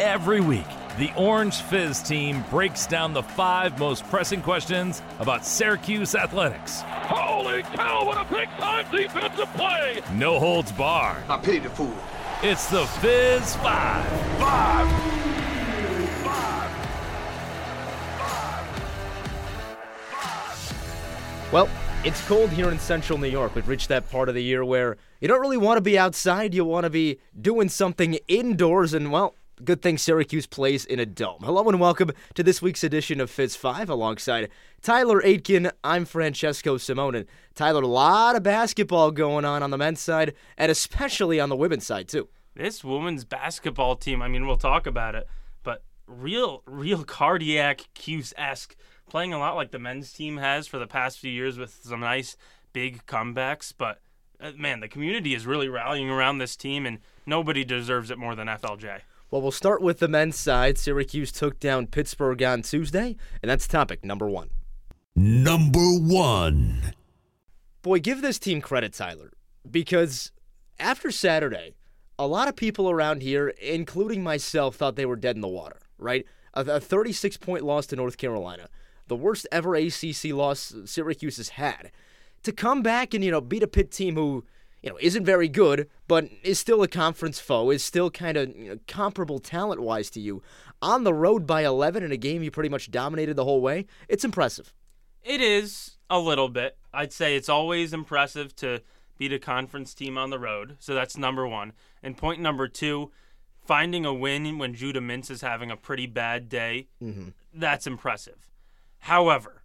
Every week, the Orange Fizz team breaks down the five most pressing questions about Syracuse athletics. Holy cow, what a big time defensive play! No holds barred. I pity the fool. It's the Fizz Five. Five! Well, it's cold here in central New York. We've reached that part of the year where you don't really want to be outside. You want to be doing something indoors. And, well, good thing Syracuse plays in a dome. Hello and welcome to this week's edition of Fizz 5 alongside Tyler Aitken. I'm Francesco Simone. And, Tyler, a lot of basketball going on on the men's side and especially on the women's side, too. This women's basketball team, I mean, we'll talk about it, but real, real cardiac Cuse esque playing a lot like the men's team has for the past few years with some nice big comebacks. But uh, man, the community is really rallying around this team, and nobody deserves it more than FLJ. Well, we'll start with the men's side. Syracuse took down Pittsburgh on Tuesday, and that's topic number one. Number one. Boy, give this team credit, Tyler, because after Saturday, a lot of people around here, including myself, thought they were dead in the water, right? A, a 36 point loss to North Carolina the worst ever ACC loss Syracuse has had. To come back and, you know, beat a Pitt team who, you know, isn't very good, but is still a conference foe, is still kind of you know, comparable talent wise to you, on the road by 11 in a game you pretty much dominated the whole way, it's impressive. It is a little bit. I'd say it's always impressive to beat a conference team on the road. So that's number one. And point number two, finding a win when Judah Mintz is having a pretty bad day, mm-hmm. that's impressive. However,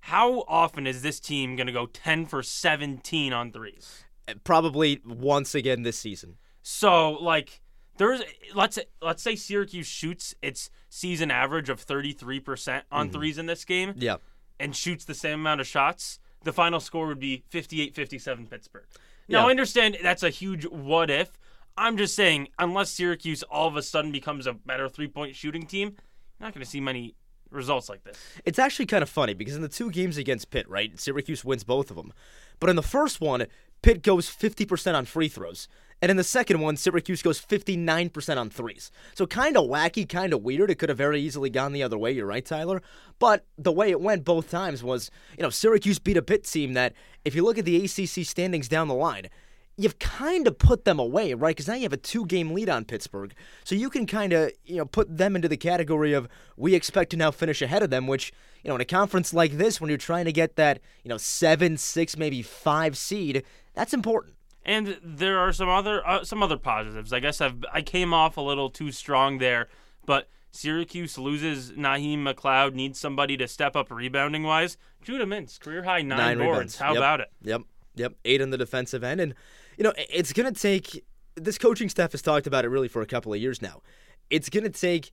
how often is this team going to go 10 for 17 on threes? Probably once again this season. So, like there's let's let's say Syracuse shoots its season average of 33% on mm-hmm. threes in this game. Yeah. And shoots the same amount of shots, the final score would be 58-57 Pittsburgh. Now, yeah. I understand that's a huge what if. I'm just saying unless Syracuse all of a sudden becomes a better three-point shooting team, you're not going to see many results like this. It's actually kind of funny because in the two games against Pitt, right, Syracuse wins both of them. But in the first one, Pitt goes 50% on free throws. And in the second one, Syracuse goes 59% on threes. So kind of wacky, kind of weird. It could have very easily gone the other way. You're right, Tyler. But the way it went both times was, you know, Syracuse beat a Pitt team that, if you look at the ACC standings down the line, you've kind of put them away, right? Because now you have a two game lead on Pittsburgh. So you can kind of, you know, put them into the category of we expect to now finish ahead of them, which, you know, in a conference like this, when you're trying to get that, you know, seven, six, maybe five seed, that's important. And there are some other uh, some other positives. I guess I've I came off a little too strong there, but Syracuse loses Naheem McLeod, needs somebody to step up rebounding wise. Judah Mintz, career high nine, nine boards. Rebounds. How yep. about it? Yep. Yep. Eight on the defensive end. And you know, it's going to take this coaching staff has talked about it really for a couple of years now. It's going to take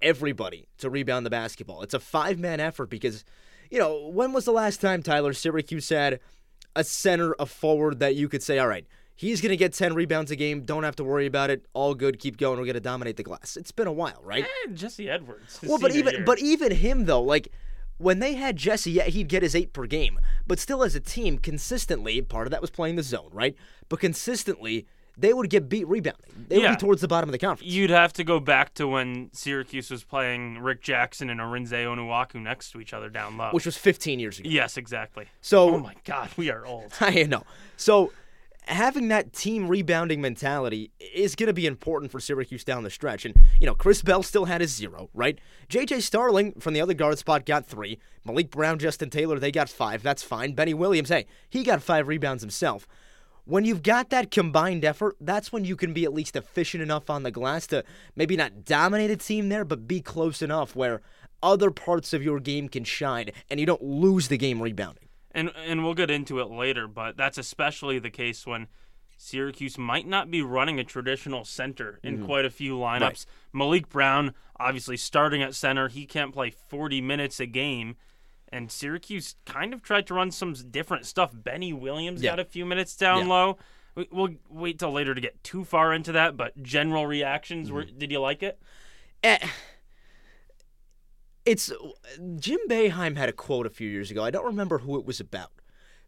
everybody to rebound the basketball. It's a five man effort because, you know, when was the last time Tyler Syracuse had a center, a forward that you could say, all right, he's going to get 10 rebounds a game. Don't have to worry about it. All good. Keep going. We're going to dominate the glass. It's been a while, right? Eh, Jesse Edwards. Well, but even year. but even him though, like when they had Jesse, yeah, he'd get his eight per game. But still, as a team, consistently, part of that was playing the zone, right? But consistently, they would get beat rebounding. They yeah. would be towards the bottom of the conference. You'd have to go back to when Syracuse was playing Rick Jackson and Arinze Onuaku next to each other down low. Which was 15 years ago. Yes, exactly. So, oh my God, we are old. I know. So having that team rebounding mentality is going to be important for Syracuse down the stretch. And, you know, Chris Bell still had his zero, right? JJ Starling from the other guard spot got three. Maliq Brown, Justin Taylor, they got five. That's fine. Benny Williams, hey, he got five rebounds himself. When you've got that combined effort, that's when you can be at least efficient enough on the glass to maybe not dominate a team there, but be close enough where other parts of your game can shine and you don't lose the game rebounding and and we'll get into it later, but that's especially the case when Syracuse might not be running a traditional center in mm-hmm. quite a few lineups. Right. Maliq Brown, obviously starting at center, he can't play 40 minutes a game. And Syracuse kind of tried to run some different stuff. Benny Williams yeah. got a few minutes down yeah. low. We'll wait till later to get too far into that, but general reactions mm-hmm. were did you like it? Eh it's Jim Boeheim had a quote a few years ago. I don't remember who it was about,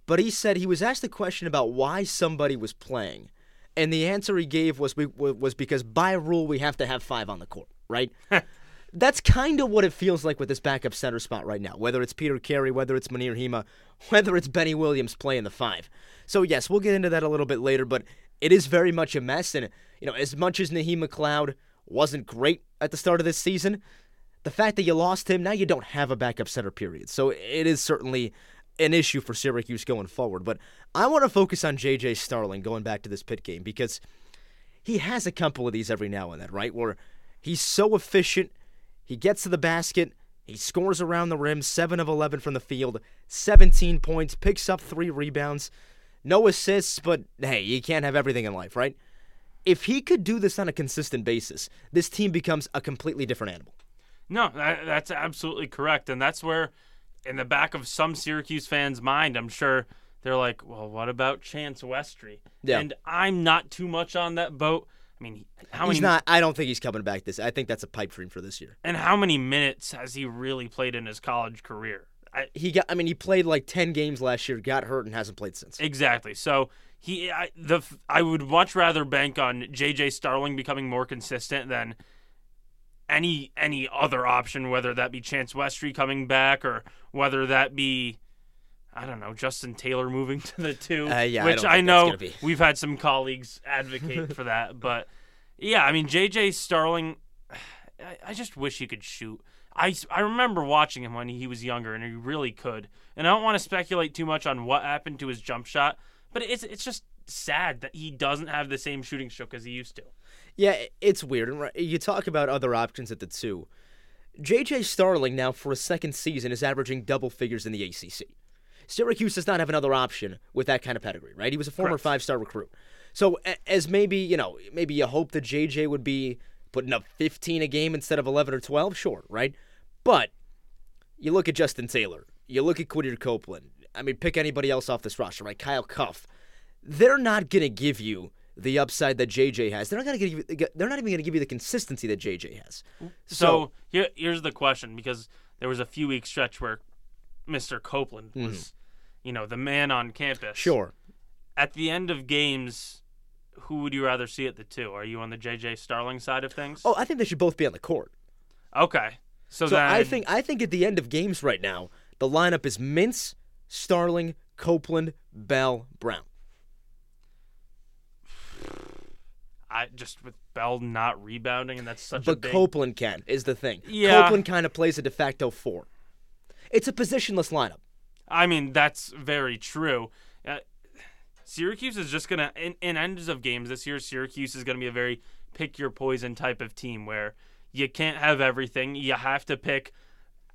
but he said he was asked a question about why somebody was playing, and the answer he gave was we, was because by rule we have to have five on the court. right? That's kind of what it feels like with this backup center spot right now. Whether it's Peter Carey, whether it's Mounir Hima, whether it's Benny Williams playing the five. So yes, we'll get into that a little bit later, but it is very much a mess. And you know, as much as Naheem McLeod wasn't great at the start of this season, the fact that you lost him, now you don't have a backup center period. So it is certainly an issue for Syracuse going forward. But I want to focus on JJ Starling going back to this pit game because he has a couple of these every now and then, right? Where he's so efficient, he gets to the basket, he scores around the rim, 7 of 11 from the field, 17 points, picks up 3 rebounds, no assists, but hey, you can't have everything in life, right? If he could do this on a consistent basis, this team becomes a completely different animal. No, that, that's absolutely correct. And that's where, in the back of some Syracuse fans' mind, I'm sure they're like, well, what about Chance Westry? Yeah. And I'm not too much on that boat. I mean, how He's many not. I don't think he's coming back this. I think that's a pipe dream for this year. and how many minutes has he really played in his college career? I, He got. I mean, he played like ten games last year, got hurt, and hasn't played since. Exactly. So he, I, the I would much rather bank on JJ Starling becoming more consistent than any any other option, whether that be Chance Westry coming back or whether that be. I don't know, Justin Taylor moving to the two, Uh, yeah, I which I, think know we've had some colleagues advocate for that, but yeah, I mean JJ Starling, I, I just wish he could shoot. I, I remember watching him when he was younger, and he really could. And I don't want to speculate too much on what happened to his jump shot, but it's it's just sad that he doesn't have the same shooting stroke as he used to. Yeah, it's weird. And you talk about other options at the two. JJ Starling now for a second season is averaging double figures in the ACC. Syracuse does not have another option with that kind of pedigree, right? He was a former five-star recruit. So as maybe, you know, maybe you hope that JJ would be putting up 15 a game instead of 11 or 12, sure, right? But you look at Justin Taylor, you look at Quadir Copeland. I mean, pick anybody else off this roster, right? Kyle Cuffe. They're not going to give you the upside that JJ has. They're not going to give you. They're not even going to give you the consistency that JJ has. So, here, here's the question because there was a few week stretch where Mr. Copeland was, mm-hmm. You know, the man on campus. Sure. At the end of games, who would you rather see at the two? Are you on the JJ Starling side of things? Oh, I think they should both be on the court. okay. So, So then I think I think at the end of games right now, the lineup is Mintz, Starling, Copeland, Bell, Brown. I just with Bell not rebounding, and that's such a But big. Copeland can is the thing. Yeah. Copeland kind of plays a de facto four. It's a positionless lineup. I mean, that's very true. Uh, Syracuse is just gonna in, in ends of games this year. Syracuse is gonna be a very pick your poison type of team where you can't have everything. You have to pick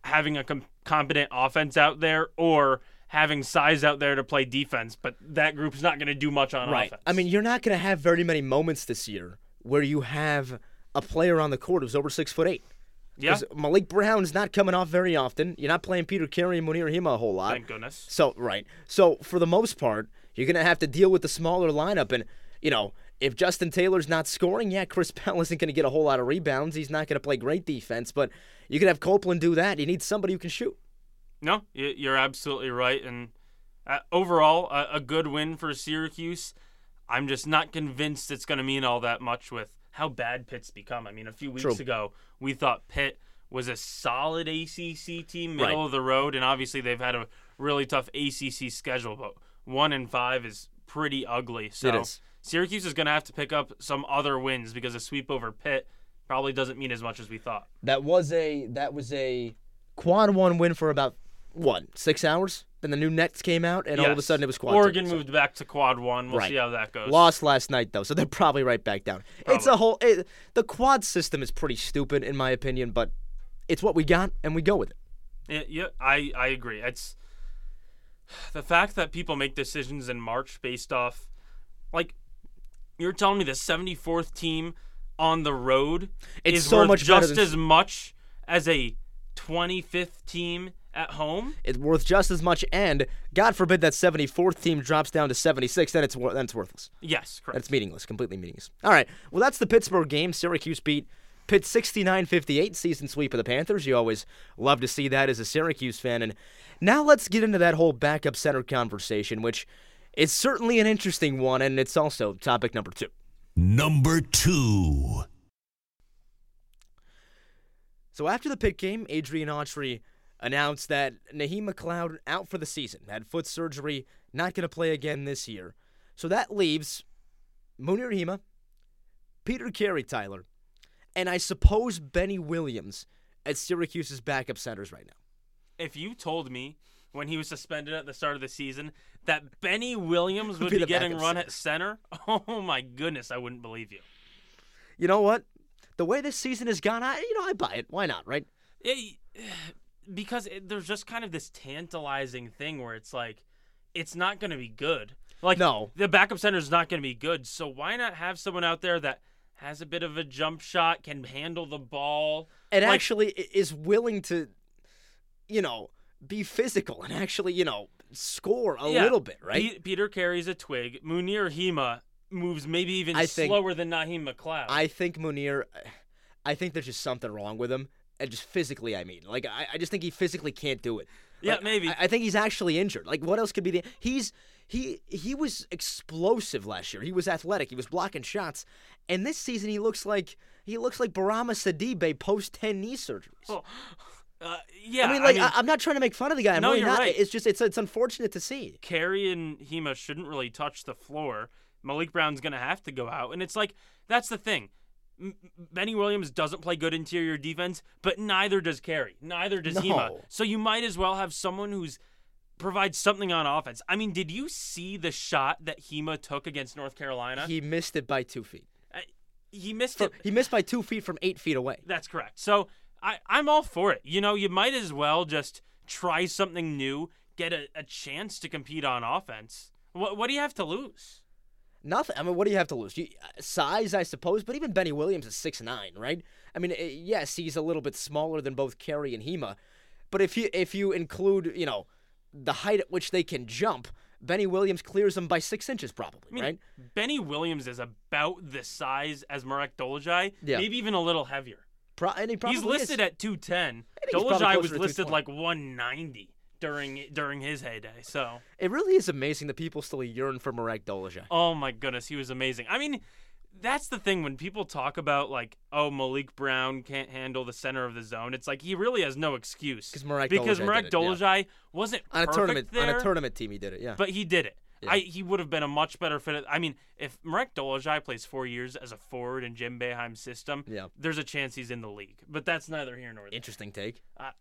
having a com- competent offense out there or having size out there to play defense. But that group's not gonna do much on offense. I mean, you're not going to have very many moments this year where you have a player on the court who's over six foot eight. Yeah. Maliq Brown's not coming off very often. You're not playing Peter Carey and Mounir Hima a whole lot. Thank goodness. So right. So for the most part, you're gonna have to deal with the smaller lineup, and you know if Justin Taylor's not scoring, yeah, Chris Bell isn't gonna get a whole lot of rebounds. He's not gonna play great defense, but you can have Copeland do that. You need somebody who can shoot. No, you're absolutely right. And uh, overall, a, a good win for Syracuse. I'm just not convinced it's going to mean all that much with how bad Pitt's become. I mean, a few weeks True. ago, we thought Pitt was a solid ACC team, middle Right. of the road, and obviously they've had a really tough ACC schedule. But one and five is pretty ugly. So is. Syracuse is going to have to pick up some other wins because a sweep over Pitt probably doesn't mean as much as we thought. That was a that was a quad one win for about what six hours. Then the new NETs came out, and all of a sudden it was quad. Oregon two, so- moved back to quad one. We'll Right. see how that goes. Lost last night though, so they're probably right back down. It's a whole. It, the quad system is pretty stupid in my opinion, but it's what we got, and we go with it. Yeah, yeah, I, I agree. It's the fact that people make decisions in March based off, like, you're telling me the 74th team on the road It's is so worth much just than- as much as a 25th team at home? It's worth just as much, and God forbid that 74th team drops down to 76, then it's then it's worthless. Yes, correct. That's meaningless, completely meaningless. All right, well that's the Pittsburgh game. Syracuse beat Pitt 69-58, season sweep of the Panthers. You always love to see that as a Syracuse fan. And now let's get into that whole backup center conversation, which is certainly an interesting one, and it's also topic number two. Number two. So after the pit game, Adrian Autry announced that Naheem McLeod out for the season, had foot surgery, not going to play again this year. So that leaves Mounir Hima, Peter Carey Tyler, and I suppose Benny Williams at Syracuse's backup centers right now. If you told me when he was suspended at the start of the season that Benny Williams would Be be, getting run at center, oh my goodness, I wouldn't believe you. You know what? The way this season has gone, I you know I buy it. Why not, right? It- because it, there's just kind of this tantalizing thing where it's like it's not going to be good. Like No. the backup center is not going to be good. So why not have someone out there that has a bit of a jump shot, can handle the ball, And Like- actually is willing to, you know, be physical and actually you know score a Yeah, little bit, right? Pe- Peter Carey's a twig. Mounir Hima moves maybe even I think- slower than Naheem McLeod. I think Mounir, I think there's just something wrong with him, just physically, I mean, like I, I just think he physically can't do it. Yeah, maybe. I, I think he's actually injured. Like, what else could be the? He's he he was explosive last year. He was athletic. He was blocking shots, and this season he looks like he looks like Bourama Sidibe post ten knee surgeries. Oh, uh, yeah, I mean, like I am not trying to make fun of the guy. I'm No, really you're not. right. It's just it's it's unfortunate to see. Carey and Hima shouldn't really touch the floor. Maliq Brown's going to have to go out. And it's like, that's the thing. Benny Williams doesn't play good interior defense, but neither does Carey. Neither does Hima. So you might as well have someone who's provides something on offense. I mean, did you see the shot that Hima took against North Carolina? He missed it by two feet. Uh, he missed For, it. he missed by two feet from eight feet away. That's correct. So I, I'm all for it. You know, you might as well just try something new, get a, a chance to compete on offense. What, what do you have to lose? Nothing. I mean, what do you have to lose? You, uh, size, I suppose, but even Benny Williams is six nine, right? I mean, uh, yes, he's a little bit smaller than both Carey and Hima, but if you if you include, you know, the height at which they can jump, Benny Williams clears them by six inches, probably, I mean, right? Benny Williams is about the size as Marek Dolezaj, Yeah. maybe even a little heavier. Pro- he probably He's listed is. at 210. think Dolezaj was listed like 190 during during his heyday. So, It really is amazing that people still yearn for Marek Dolezaj. oh my goodness, he was amazing. I mean, that's the thing when people talk about like, oh, Maliq Brown can't handle the center of the zone. It's like he really has no excuse Marek because Dolezaj Marek it, yeah. Dolezaj wasn't on a tournament there, on a tournament team, he did it. Yeah, but he did it. Yeah. I, he would have been a much better fit. I mean, if Marek Dolezaj plays four years as a forward in Jim Boeheim's system, Yeah. there's a chance he's in the league. But that's neither here nor there. interesting take. Uh,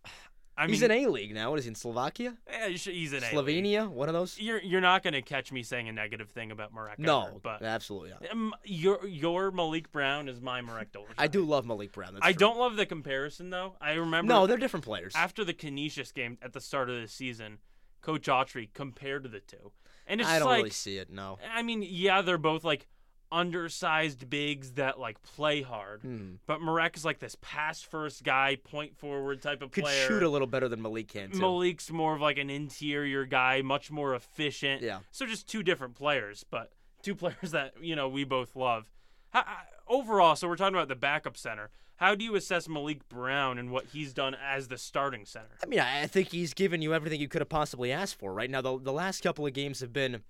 I he's mean, in A League now. What is he in Slovakia, eh, he's in A. Slovenia? One of those. You're you're not going to catch me saying a negative thing about Marek. No, but absolutely not. um, your your Maliq Brown is my Marek. I do love Maliq Brown. I true. don't love the comparison though. I remember No, they're different players. after the Canisius game at the start of the season, Coach Autry compared the two, and it's I don't like really see it. No. I mean, yeah, they're both like undersized bigs that like play hard. Hmm. But Marek is like this pass first guy, point forward type of Could player. shoot a little better than Maliq can too. Maliq's more of like an interior guy, much more efficient. Yeah. So just two different players, but two players that you know we both love. How, how- overall, so we're talking about the backup center. How do you assess Maliq Brown and what he's done as the starting center? I mean, I I think he's given you everything you could have possibly asked for. Right now, the the last couple of games have been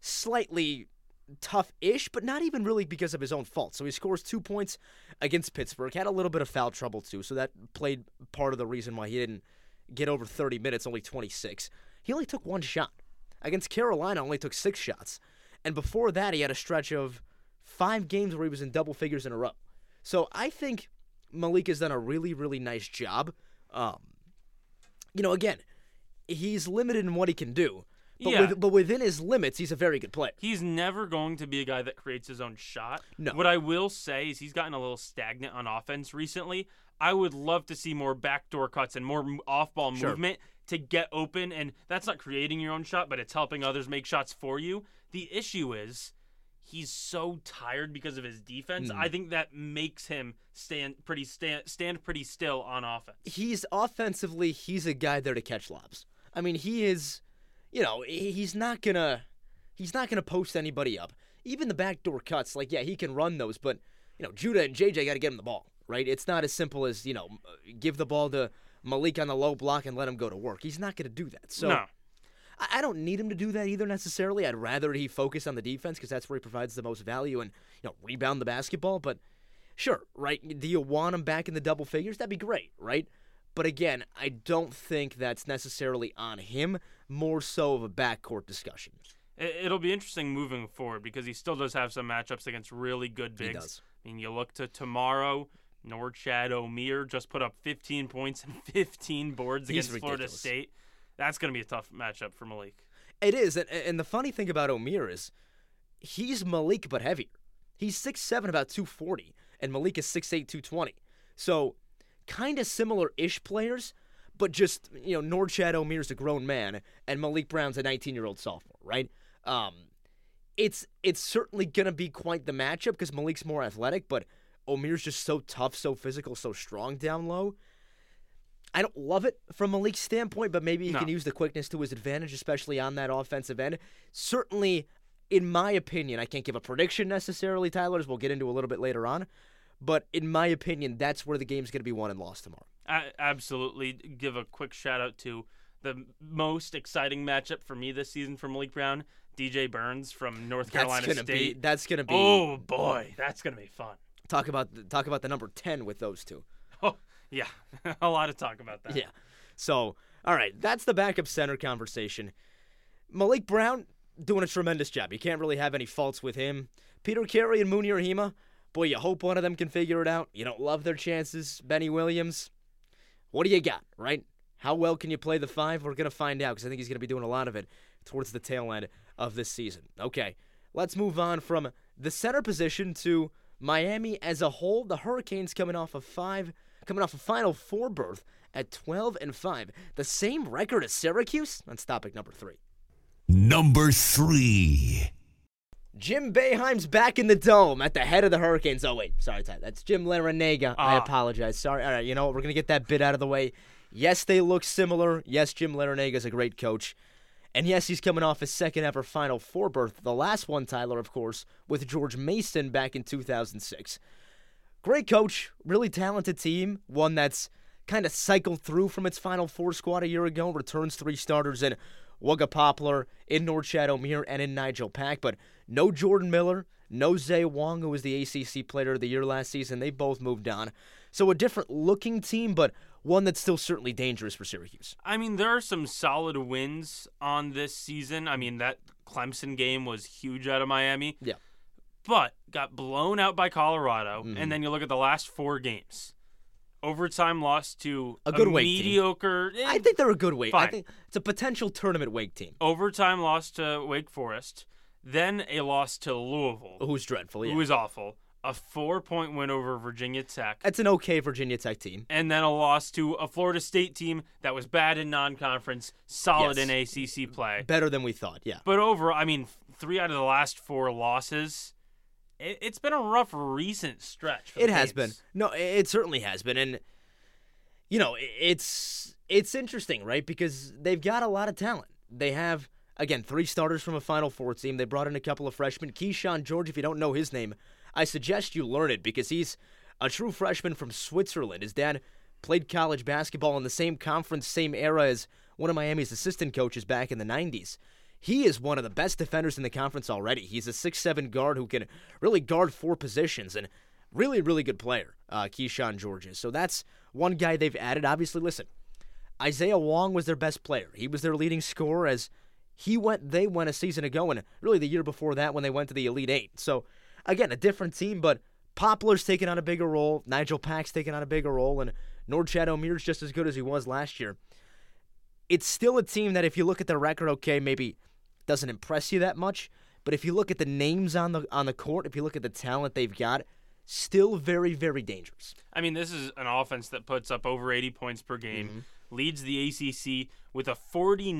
slightly tough-ish, but not even really because of his own fault. So he scores two points against Pittsburgh. Had a little bit of foul trouble too, so that played part of the reason why he didn't get over 30 minutes. Only 26. He only took one shot against Carolina. Only took six shots, and before that, he had a stretch of five games where he was in double figures in a row. So I think Maliq has done a really, really nice job. Um, you know, again, he's limited in what he can do, but Yeah. with, but within his limits, he's a very good player. He's never going to be a guy that creates his own shot. No. What I will say is he's gotten a little stagnant on offense recently. I would love to see more backdoor cuts and more off-ball Sure. movement to get open, and that's not creating your own shot, but it's helping others make shots for you. The issue is he's so tired because of his defense. Hmm. I think that makes him stand pretty stand stand pretty still on offense. He's offensively, he's a guy there to catch lobs. I mean, he is, you know, he's not gonna, he's not gonna post anybody up. Even the backdoor cuts, like yeah, he can run those, but you know, Judah and JJ got to get him the ball, right? It's not as simple as you know, give the ball to Maliq on the low block and let him go to work. He's not gonna do that. So. no. I I don't need him to do that either necessarily. I'd rather he focus on the defense because that's where he provides the most value and you know rebound the basketball. But Sure, right? Do you want him back in the double figures? That'd be great, right? But again, I don't think that's necessarily on him, more so of a backcourt discussion. It- It'll be interesting moving forward because he still does have some matchups against really good He bigs. does. I mean, you look to tomorrow. Norchad Omier just put up 15 points and 15 boards He's against Florida. State. That's going to be a tough matchup for Maliq. It is, and, and the funny thing about Omier is he's Maliq but heavier. He's 6'7", about 240, and Maliq is 6'8", 220. So kind of similar-ish players, but just, you know, Norchad Omier's a grown man, and Maliq Brown's a 19-year-old sophomore, right? Um, it's it's certainly going to be quite the matchup because Maliq's more athletic, but Omier's just so tough, so physical, so strong down low. I don't love it from Maliq's standpoint, but maybe he No. can use the quickness to his advantage, especially on that offensive end. Certainly, in my opinion, I can't give a prediction necessarily, Tyler, as we'll get into a little bit later on. But in my opinion, that's where the game's going to be won and lost tomorrow. I absolutely give a quick shout out to the most exciting matchup for me this season for Maliq Brown, DJ Burns from North Carolina that's gonna State. be that's gonna be oh boy, that's going to be fun. talk about talk about the number ten with those two. Oh, yeah. a lot of talk about that. Yeah. So, all right, that's the backup center conversation. Maliq Brown doing a tremendous job. You can't really have any faults with him. Peter Carey and Mounir Hima, boy, you hope one of them can figure it out. You don't love their chances. Benny Williams, what do you got, right? How well can you play the five? We're going to find out because I think he's going to be doing a lot of it towards the tail end of this season. Okay, let's move on from the center position to Miami as a whole. The Hurricanes coming off a five, coming off a Final Four berth at 12 and five, the same record as Syracuse. That's topic number three. Number three. Jim Boeheim's back in the dome at the head of the Hurricanes. Oh wait, sorry, Ty. That's Jim Larrañaga. I Ah. apologize. Sorry. All right, you know what? We're gonna get that bit out of the way. Yes, they look similar. Yes, Jim Larrañaga is a great coach. And yes, he's coming off his second ever Final Four berth. The last one, Tyler, of course, with George Mason back in 2006. Great coach, really talented team. One that's kind of cycled through from its Final Four squad a year ago. Returns three starters in Wooga Poplar, in Norchad Omier, and in Nigel Pack. But no Jordan Miller, no Zay Wong, who was the ACC Player of the Year last season. They both moved on. So a different looking team, but one that's still certainly dangerous for Syracuse. I mean, there are some solid wins on this season. I mean, that Clemson game was huge out of Miami, Yeah. but got blown out by Colorado. Mm-hmm. And then you look at the last four games. Overtime loss to A good Wake team. mediocre. eh, I think they're a good weight. I think it's a potential tournament Wake team. overtime loss to Wake Forest, then a loss to Louisville, Who's dreadful, yeah. who was awful, a four point win over Virginia Tech, That's an okay Virginia Tech team. and then a loss to a Florida State team that was bad in non conference, solid Yes. in ACC play. Better than we thought, yeah. But over, I mean, three out of the last four losses. It, it's been a rough recent stretch. For It has been. No, it certainly has been, and you know, it's it's interesting, right? Because they've got a lot of talent. They have again three starters from a Final Four team. They brought in a couple of freshmen. Kyshawn George, if you don't know his name, I suggest you learn it because he's a true freshman from Switzerland. His dad played college basketball in the same conference, same era as one of Miami's assistant coaches back in the '90s. He is one of the best defenders in the conference already. He's a six-seven guard who can really guard four positions and really, really good player, uh, Kyshawn George is. So that's one guy they've added. Obviously, listen, Isaiah Wong was their best player. He was their leading scorer as he went. They went a season ago, and really the year before that when they went to the Elite Eight. So again, a different team, but Poplar's taking on a bigger role. Nigel Pack's taking on a bigger role, and Norchad Omier's just as good as he was last year. It's still a team that, if you look at their record, okay, maybe doesn't impress you that much. But if you look at the names on the on the court, if you look at the talent they've got, still very, very dangerous. I mean, this is an offense that puts up over 80 points per game, Mm-hmm. leads the ACC with a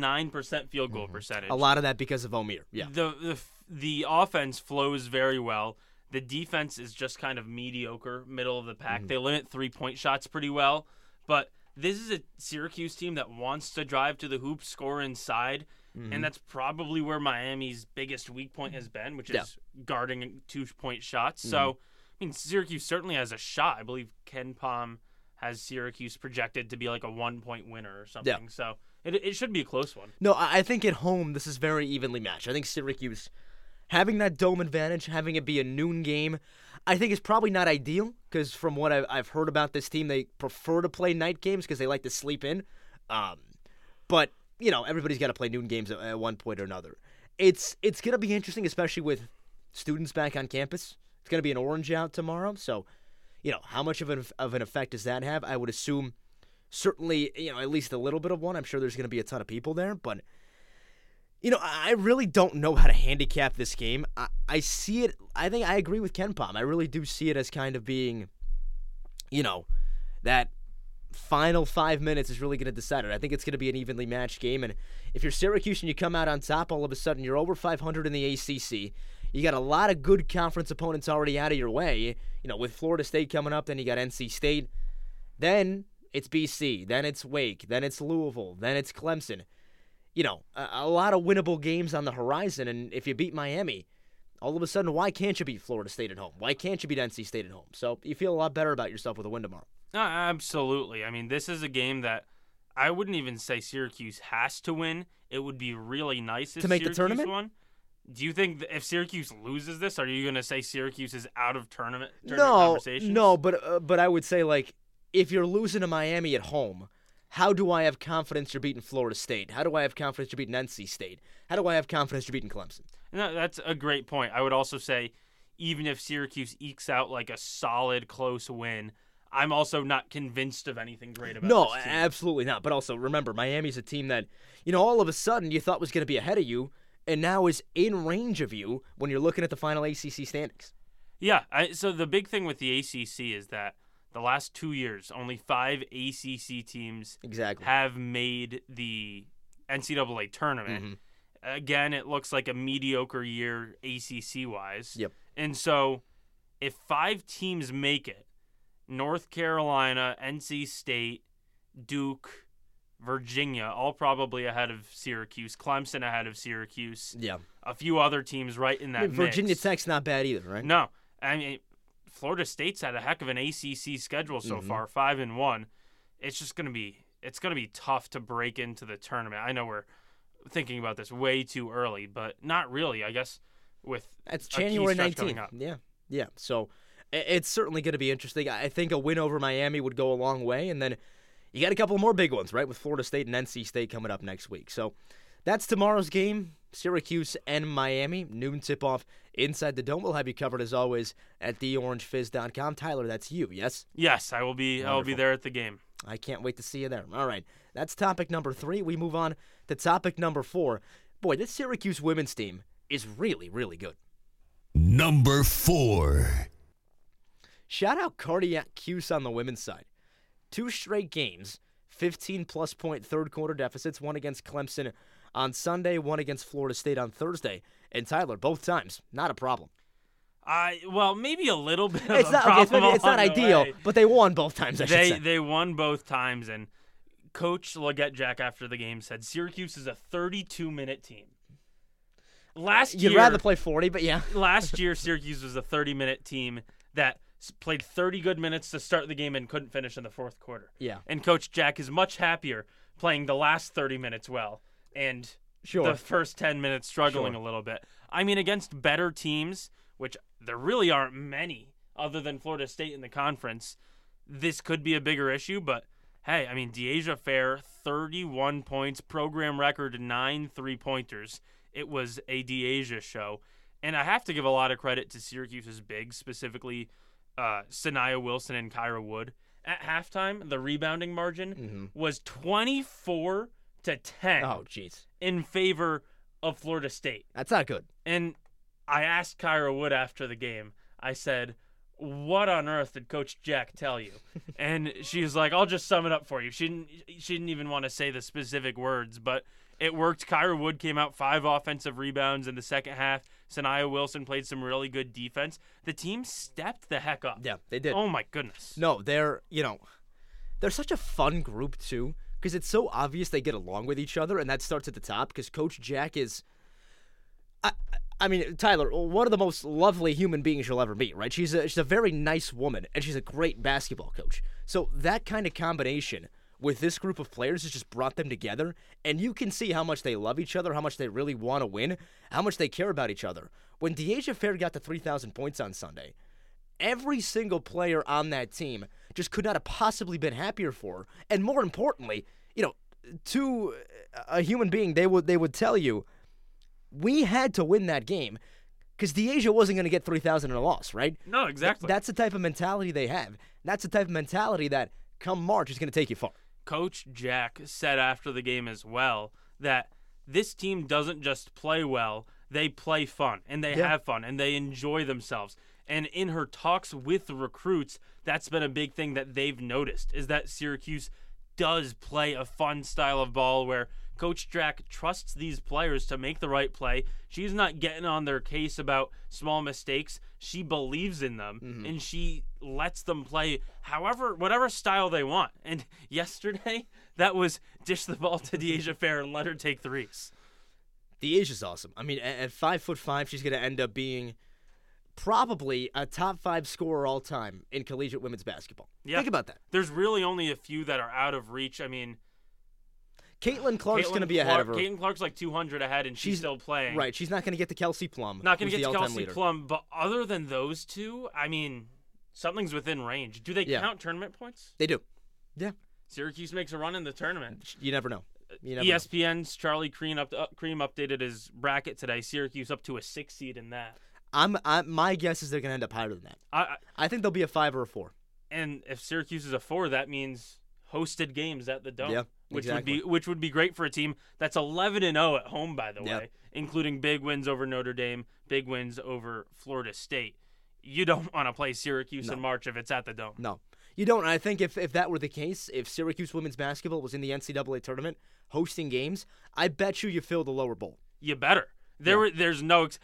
49% field goal percentage. Mm-hmm. A lot of that because of Omier. Yeah. the the the offense flows very well. The defense is just kind of mediocre, middle of the pack. Mm-hmm. They limit three point shots pretty well, but this is a Syracuse team that wants to drive to the hoop, score inside, Mm-hmm. and that's probably where Miami's biggest weak point has been, which Yeah. is guarding two point shots. Mm-hmm. So, I mean, Syracuse certainly has a shot. I believe KenPom has Syracuse projected to be like a one point winner or something. Yeah. So it, it should be a close one. No, I I think at home this is very evenly matched. I think Syracuse having that dome advantage, having it be a noon game, I think is probably not ideal because from what I've, I've heard about this team, they prefer to play night games because they like to sleep in. Um, but you know, everybody's got to play noon games at, at one point or another. It's it's gonna be interesting, especially with students back on campus. It's gonna be an orange out tomorrow, so you know how much of an of an effect does that have? I would assume certainly you know at least a little bit of one. I'm sure there's gonna be a ton of people there, but you know, I really don't know how to handicap this game. I, I see it. I think I agree with KenPom. I really do see it as kind of being, you know, that final five minutes is really going to decide it. I think it's going to be an evenly matched game. And if you're Syracuse and you come out on top, all of a sudden you're over 500 in the ACC. You got a lot of good conference opponents already out of your way. You know, with Florida State coming up, then you got NC State. Then it's BC. Then it's Wake. Then it's Louisville. Then it's Clemson you know, a, a, lot of winnable games on the horizon. And if you beat Miami, all of a sudden, why can't you beat Florida State at home? Why can't you beat NC State at home? So you feel a lot better about yourself with a win tomorrow. Uh, absolutely. I mean, this is a game that I wouldn't even say Syracuse has to win. It would be really nice if to make Syracuse the tournament. Won. Do you think if Syracuse loses this, are you going to say Syracuse is out of tournament? tournament no, conversations? no. But uh, but I would say like if you're losing to Miami at home how do I have confidence you're beating Florida State? How do I have confidence you're beating NC State? How do I have confidence you're beating Clemson? No, that's a great point. I would also say, even if Syracuse ekes out like a solid, close win, I'm also not convinced of anything great about no, absolutely not. But also remember, Miami's a team that you know all of a sudden you thought was going to be ahead of you, and now is in range of you when you're looking at the final ACC standings. Yeah. I, so the big thing with the ACC is that the last two years, only five ACC teams exactly have made the NCAA tournament. Mm-hmm. Again, it looks like a mediocre year ACC wise. Yep. And so, if five teams make it, North Carolina, NC State, Duke, Virginia, all probably ahead of Syracuse, Clemson ahead of Syracuse. Yeah. A few other teams right in that I mean, Virginia mix. Tech's not bad either, right? No. I mean, Florida State's had a heck of an ACC schedule so Mhm. far, five and one. It's just gonna be it's gonna be tough to break into the tournament. I know we're thinking about this way too early, but not really. I guess with That's January stretch coming 19th. up. Yeah. Yeah. So it's certainly going to be interesting. I think a win over Miami would go a long way. And then you got a couple more big ones, right? With Florida State and NC State coming up next week. So that's tomorrow's game. Syracuse and Miami. Noon tip off inside the dome. We'll have you covered as always at theorangefizz.com. Tyler, that's you, yes? Yes, I will be. I will be there at the game. I can't wait to see you there. All right. That's topic number three. We move on to topic number four. Boy, this Syracuse women's team is really, really good. Number four. Shout out Cardiac Cuse on the women's side. Two straight games, 15 plus point third quarter deficits, one against Clemson on Sunday, one against Florida State on Thursday. And Tyler, both times, not a problem. I well, maybe a little bit. It's a not, okay, it's, maybe- it's not ideal, way. but they won both times, I should They say. they won both times, and Coach Legette-Jack after the game said Syracuse is a 32 minute team. Last You'd year, rather play 40, but yeah. last year Syracuse was a 30 minute team that played 30 good minutes to start the game and couldn't finish in the fourth quarter. Yeah. And Coach Jack is much happier playing the last 30 minutes well and Sure. the first 10 minutes struggling Sure. a little bit. I mean, against better teams, which there really aren't many other than Florida State in the conference, this could be a bigger issue. But hey, I mean, Dyaisha Fair, 31 points, program record, nine three pointers. It was a Dyaisha show. And I have to give a lot of credit to Syracuse's bigs, specifically uh, Saniaa Wilson and Kyra Wood. At halftime, the rebounding margin was 24 to 10 Oh, jeez. in favor of Florida State. That's not good. And I asked Kyra Wood after the game, I said, What on earth did Coach Jack tell you? and she was like, I'll just sum it up for you. She didn't she didn't even want to say the specific words, but it worked. Kyra Wood came out five offensive rebounds in the second half. Saniaa Wilson played some really good defense. The team stepped the heck up. Yeah, they did. Oh my goodness. No, they're, you know, they're such a fun group, too, because it's so obvious they get along with each other, and that starts at the top, because Coach Jack is. I, I mean, Tyler, one of the most lovely human beings you'll ever meet, right? She's a, she's a very nice woman, and she's a great basketball coach. So that kind of combination with this group of players has just brought them together, and you can see how much they love each other, how much they really want to win, how much they care about each other. When Dyaisha Fair got to 3,000 points on Sunday, every single player on that team just could not have possibly been happier for her. And more importantly, you know, to a human being, they would they would tell you, we had to win that game because Dyaisha wasn't going to get three thousand in a loss, right? No, exactly. That's the type of mentality they have. That's the type of mentality that come March is going to take you far. Coach Jack said after the game as well that this team doesn't just play well, they play fun and they Yeah. have fun and they enjoy themselves. And in her talks with the recruits, that's been a big thing that they've noticed is that Syracuse does play a fun style of ball where Coach Jack trusts these players to make the right play. She's not getting on their case about small mistakes. She believes in them mm-hmm. and she lets them play however whatever style they want. And yesterday that was dish the ball to Dyaisha Fair and let her take threes. Dyaisha's awesome. I mean, at, at five foot five, she's going to end up being probably a top five scorer all time in collegiate women's basketball. Yeah. Think about that. There's really only a few that are out of reach. I mean, Caitlin Clark's going to be ahead Clark- of her. Caitlin Clark's like 200 ahead and she's, She's- still playing. Right. She's not going to get to Kelsey Plum. Not going to get the to Kelsey leader. Plum, but other than those two, I mean, something's within range. Do they Yeah. count tournament points? They do. Yeah. Syracuse makes a run in the tournament. You never know. You never E know. ESPN's Charlie Creme, up, uh, Creme updated his bracket today. Syracuse up to a six seed in that. I'm, I'm. My guess is they're going to end up higher than that. I, I, I think they'll be a five or a four. and if Syracuse is a four, that means hosted games at the Dome. Yeah, which exactly. would be which would be great for a team that's 11 and 0 at home, by the Yeah. way, including big wins over Notre Dame, big wins over Florida State. You don't want to play Syracuse in March if it's at the Dome. No, you don't. And I think if, if that were the case, if Syracuse women's basketball was in the NCAA tournament hosting games, I bet you you fill the lower bowl. You better. There, were- there's no. Ex-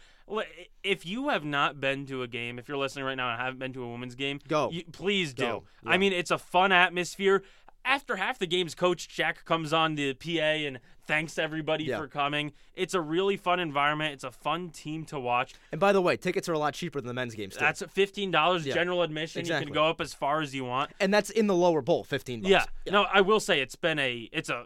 if you have not been to a game, if you're listening right now and haven't been to a women's game, Go. You, please do. Go. I mean, it's a fun atmosphere. After half the games, Coach Jack comes on the PA and thanks everybody Yeah. for coming. It's a really fun environment. It's a fun team to watch. And by the way, tickets are a lot cheaper than the men's games too. That's fifteen dollars Yeah. general admission. You can go up as far as you want. and that's in the lower bowl, fifteen bucks. Yeah. No, I will say it's been a it's a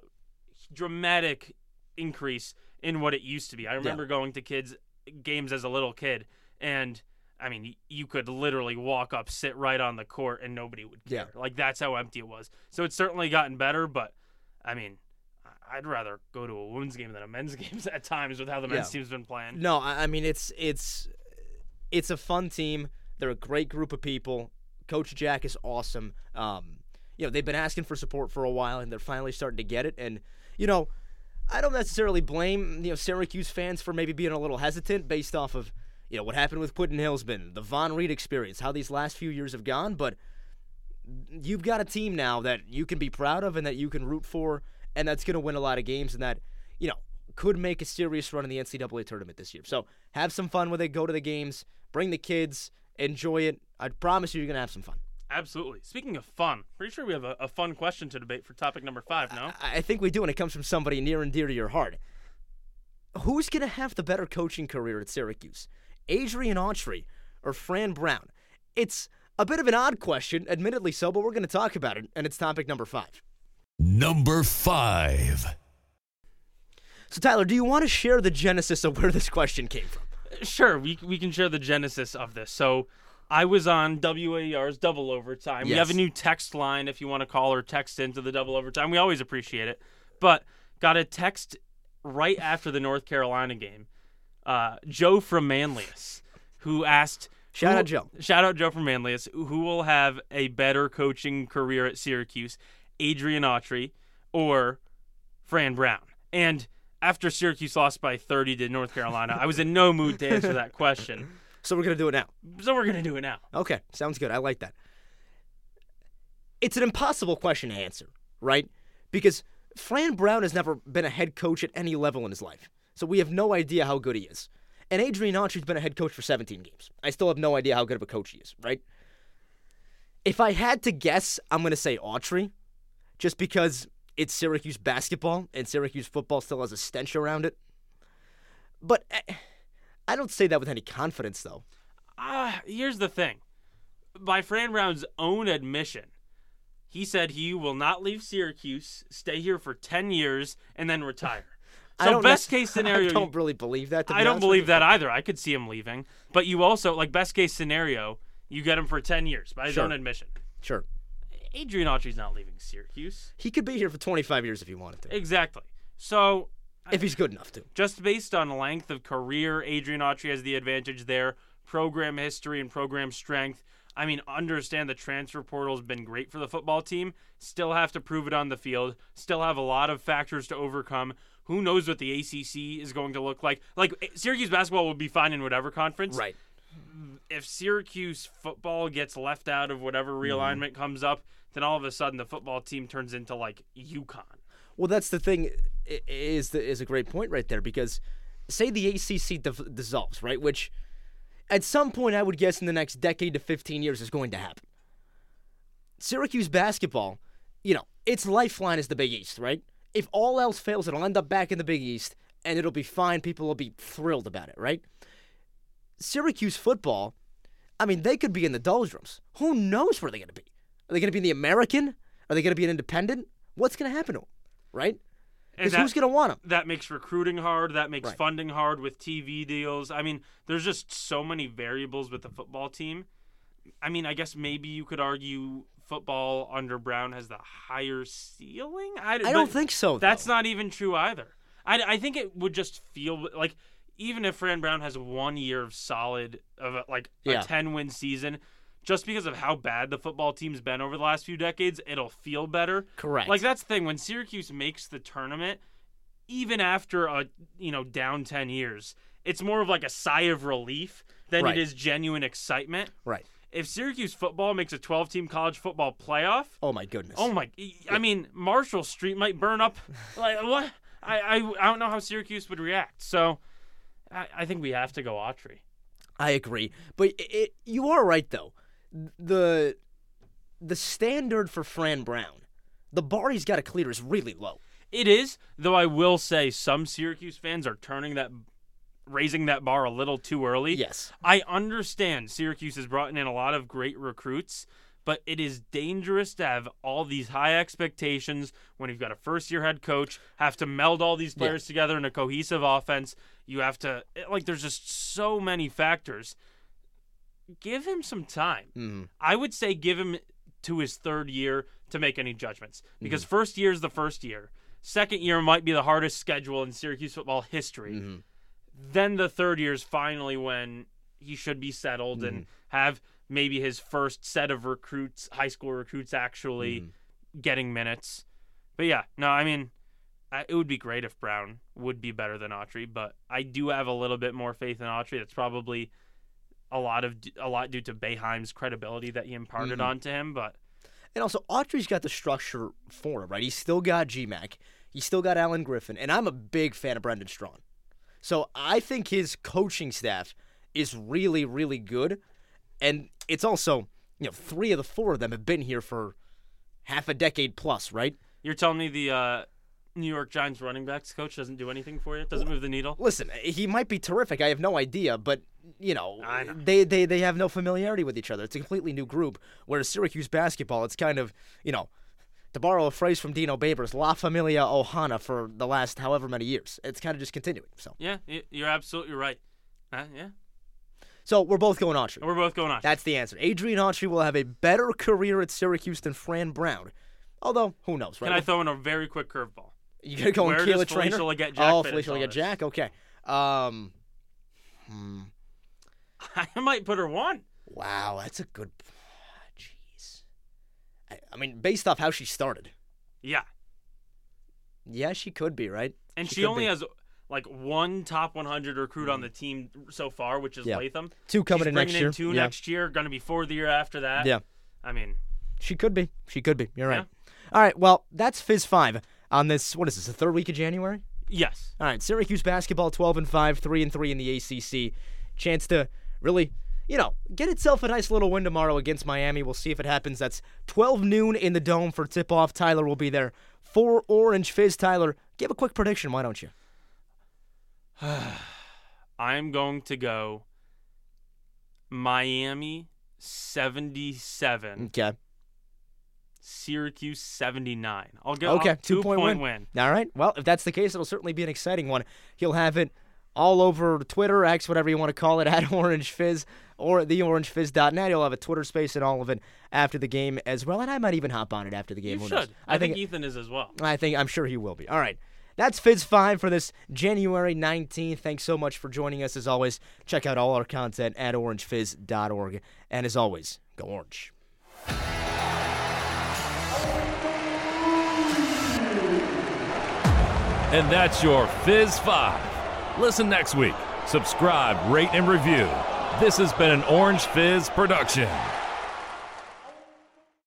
dramatic increase in what it used to be. I remember going to kids games as a little kid and I mean, you could literally walk up, sit right on the court, and nobody would care. Yeah. Like that's how empty it was. So it's certainly gotten better, but I mean, I'd rather go to a women's game than a men's game at times with how the men's Yeah. team's been playing. No, I I mean it's it's it's a fun team. They're a great group of people. Coach Jack is awesome. Um, you know they've been asking for support for a while, and they're finally starting to get it. And you know, I don't necessarily blame you know Syracuse fans for maybe being a little hesitant based off of you know what happened with Quentin Hillsman, the Vonn Read experience, how these last few years have gone. But you've got a team now that you can be proud of and that you can root for, and that's going to win a lot of games, and that you know could make a serious run in the NCAA tournament this year. So have some fun with it. Go to the games. Bring the kids. Enjoy it. I promise you, you're gonna have some fun. Absolutely. Speaking of fun, pretty sure we have a, a fun question to debate for topic number five. No, I I think we do, and it comes from somebody near and dear to your heart. Who's gonna have the better coaching career at Syracuse, Adrian Autry or Fran Brown? It's a bit of an odd question, admittedly so, but we're gonna talk about it, and it's topic number five. Number five. So, Tyler, do you want to share the genesis of where this question came from? Sure, we we can share the genesis of this. So, I was on WAER's Double Overtime. We have a new text line if you want to call or text into the Double Overtime. We always appreciate it. But got a text right after the North Carolina game. Uh, Joe from Manlius, who asked. Shout who- out Joe. Shout out Joe from Manlius, who will have a better coaching career at Syracuse, Adrian Autry or Fran Brown? And after Syracuse lost by 30 to North Carolina, I was in no mood to answer that question. So, we're gonna do it now. So we're going to do it now. Okay, sounds good. I like that. It's an impossible question to answer, right? Because Fran Brown has never been a head coach at any level in his life. So we have no idea how good he is. And Adrian Autry's been a head coach for 17 games. I still have no idea how good of a coach he is, right? If I had to guess, I'm going to say Autry, just because it's Syracuse basketball and Syracuse football still has a stench around it. But eh, I don't say that with any confidence, though. Ah, here's the thing. By Fran Brown's own admission, he said he will not leave Syracuse, stay here for 10 years, and then retire. I So don't best case scenario, I don't really believe that. I don't believe that either. I could see him leaving. But you also like best case scenario, You get him for 10 years by his Sure. own admission. Sure. Adrian Autry's not leaving Syracuse. He could be here for 25 years if he wanted to. Exactly. So If he's good enough to. just based on length of career, Adrian Autry has the advantage there. Program history and program strength. I mean, understand the transfer portal has been great for the football team. Still have to prove it on the field. Still have a lot of factors to overcome. Who knows what the ACC is going to look like? Like eh, Syracuse basketball will be fine in whatever conference. Right. If Syracuse football gets left out of whatever Mm-hmm. realignment comes up, then all of a sudden the football team turns into like UConn. Well, that's the thing. Is the, is a great point right there because, say the ACC div- dissolves, right? Which, at some point, I would guess in the next decade to 15 years is going to happen. Syracuse basketball, you know, its lifeline is the Big East, right? If all else fails, it'll end up back in the Big East, and it'll be fine. People will be thrilled about it, right? Syracuse football, I mean, they could be in the doldrums. Who knows where they're going to be? Are they going to be in the American? Are they going to be an independent? What's going to happen to them, right? Because who's going to want them? that makes recruiting hard. That makes Right. funding hard with TV deals. I mean, there's just so many variables with the football team. I mean, I guess maybe you could argue football under Brown has the higher ceiling. I, I don't think so. That's though. not even true either. I, I think it would just feel like even if Fran Brown has one year of solid of a, like Yeah. a 10 win season, just because of how bad the football team's been over the last few decades, it'll feel better. correct. Like that's the thing when Syracuse makes the tournament, even after a you know down ten years, it's more of like a sigh of relief than Right. it is genuine excitement. right. If Syracuse football makes a twelve team college football playoff, Oh my goodness. oh my! I mean, Marshall Street might burn up. Like what? I I, I don't know how Syracuse would react. So, I, I think we have to go Autry. I agree, but it, it, you are right though. The the standard for Fran Brown, the bar he's got to clear is really low. It is, though. I will say some Syracuse fans are turning that, raising that bar a little too early. Yes. I understand Syracuse has brought in a lot of great recruits, but it is dangerous to have all these high expectations when you've got a first year head coach, have to meld all these players together in a cohesive offense. You have to, like, there's just so many factors. Give him some time. Mhm. I would say give him to his third year to make any judgments because first year is the first year. Second year might be the hardest schedule in Syracuse football history. Then the third year is finally when he should be settled and mm-hmm. have maybe his first set of recruits, high school recruits, actually mm-hmm. getting minutes. But yeah, no, I mean, I, it would be great if Brown would be better than Autry, but I do have a little bit more faith in Autry. That's probably a lot of a lot due to Boeheim's credibility that he imparted mm-hmm. onto him. But And also, Autry's got the structure for him, right? He's still got GMAC. He's still got Allen Griffin. And I'm a big fan of Brendan Strawn. So I think his coaching staff is really, really good. And it's also, you know, three of the four of them have been here for half a decade plus, right? you're telling me the uh, New York Giants running backs coach doesn't do anything for you? Doesn't move the needle? Listen, he might be terrific. I have no idea, but you know, know. they they they have no familiarity with each other. It's a completely new group. Whereas Syracuse basketball, it's kind of you know, to borrow a phrase from Dino Babers, La Familia Ohana for the last however many years. It's kind of just continuing. So, Yeah, you're absolutely right. Uh, yeah, so we're both going Autry. we're both going on. That's the answer. Adrian Autry will have a better career at Syracuse than Fran Brown. Although, who knows, right? Can I throw in a very quick curveball? you gotta go where and Keela Felisha Trainer. Legette-Jack oh, Felisha Legette? Jack. Okay. Um. hmm. I might put her one. Wow, that's a good. I, mean, based off how she started, Yeah, yeah, she could be right. and she, could only be. has like one top 100 recruit on mm. the team so far, which is Yeah. Latham. two coming She's in next year. two yeah. next year. Going to be four the year after that. Yeah, I mean, she could be. She could be. You're right. All right. Well, that's Fizz five on this. What is this? The third week of January. yes. All right, Syracuse basketball 12 and 5, 3 and 3 in the ACC. Chance to really, you know, get itself a nice little win tomorrow against Miami. We'll see if it happens. That's 12 noon in the dome for tip off. Tyler will be there for Orange Fizz. Tyler, give a quick prediction, why don't you? I'm going to go Miami 77, Okay. Syracuse 79. I'll go Okay, two two-point point win. win. All right. Well, if that's the case, it'll certainly be an exciting one. He'll have it all over Twitter, X, whatever you want to call it, at Orange Fizz or theorangefizz.net. You'll have a Twitter space and all of it after the game as well, and I might even hop on it after the game. You Who knows? should. I, think, Ethan is as well. I think I'm sure he will be. All right. That's Fizz 5 for this January 19th. Thanks so much for joining us as always. Check out all our content at orangefizz.org. And as always, go orange. And that's your Fizz 5. Listen next week. Subscribe, rate, and review. This has been an Orange Fizz production.